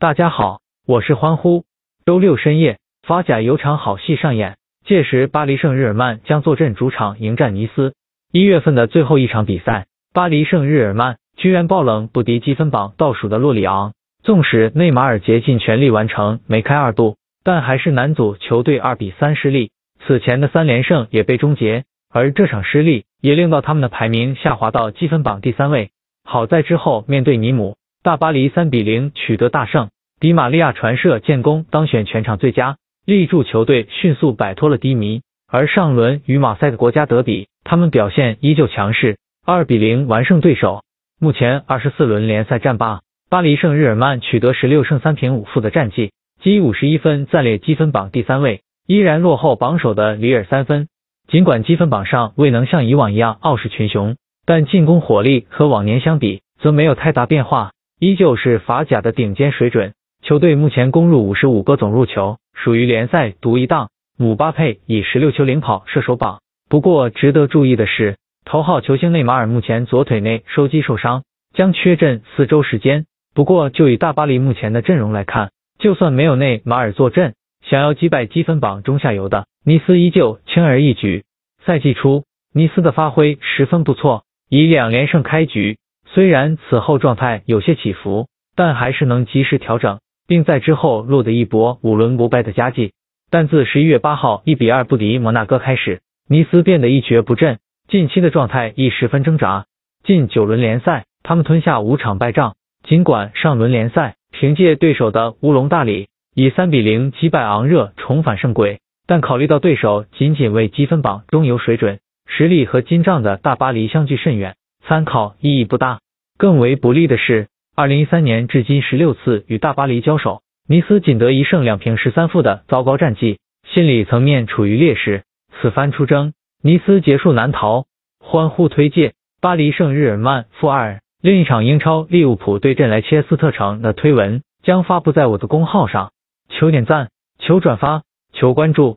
大家好，我是欢呼。周六深夜，法甲有场好戏上演，届时巴黎圣日耳曼将坐镇主场迎战尼斯。一月份的最后一场比赛，巴黎圣日耳曼居然爆冷不敌积分榜倒数的洛里昂。纵使内马尔竭尽全力完成梅开二度，但还是男组球队二比三失利。此前的三连胜也被终结，而这场失利也令到他们的排名下滑到积分榜第三位。好在之后面对尼姆。大巴黎三比零取得大胜，迪玛利亚传射建功，当选全场最佳，力助球队迅速摆脱了低迷。而上轮与马赛的国家德比，他们表现依旧强势，二比零完胜对手。目前二十四轮联赛战罢，巴黎圣日耳曼取得十六胜三平五负的战绩，积五十一分，暂列积分榜第三位，依然落后榜首的里尔三分。尽管积分榜上未能像以往一样傲视群雄，但进攻火力和往年相比，则没有太大变化。依旧是法甲的顶尖水准，球队目前攻入五十五个总入球，属于联赛独一档。姆巴佩以十六球领跑射手榜。不过值得注意的是，头号球星内马尔目前左腿内收肌受伤，将缺阵四周时间。不过就以大巴黎目前的阵容来看，就算没有内马尔坐镇，想要击败积分榜中下游的尼斯，依旧轻而易举。赛季初，尼斯的发挥十分不错，以两连胜开局。虽然此后状态有些起伏，但还是能及时调整，并在之后落得一波五轮不败的佳绩。但自十一月八号一比二不敌摩纳哥开始，尼斯变得一蹶不振，近期的状态亦十分挣扎。近九轮联赛，他们吞下五场败仗。尽管上轮联赛凭借对手的乌龙大礼以三比零击败昂热重返胜轨，但考虑到对手仅仅为积分榜中游水准，实力和金帐的大巴黎相距甚远。参考意义不大。更为不利的是，二零一三年至今十六次与大巴黎交手，尼斯仅得一胜两平十三负的糟糕战绩，心理层面处于劣势。此番出征，尼斯结束难逃。欢呼推介巴黎圣日耳曼负二。另一场英超利物浦对阵莱切斯特城的推文将发布在我的公号上，求点赞，求转发，求关注。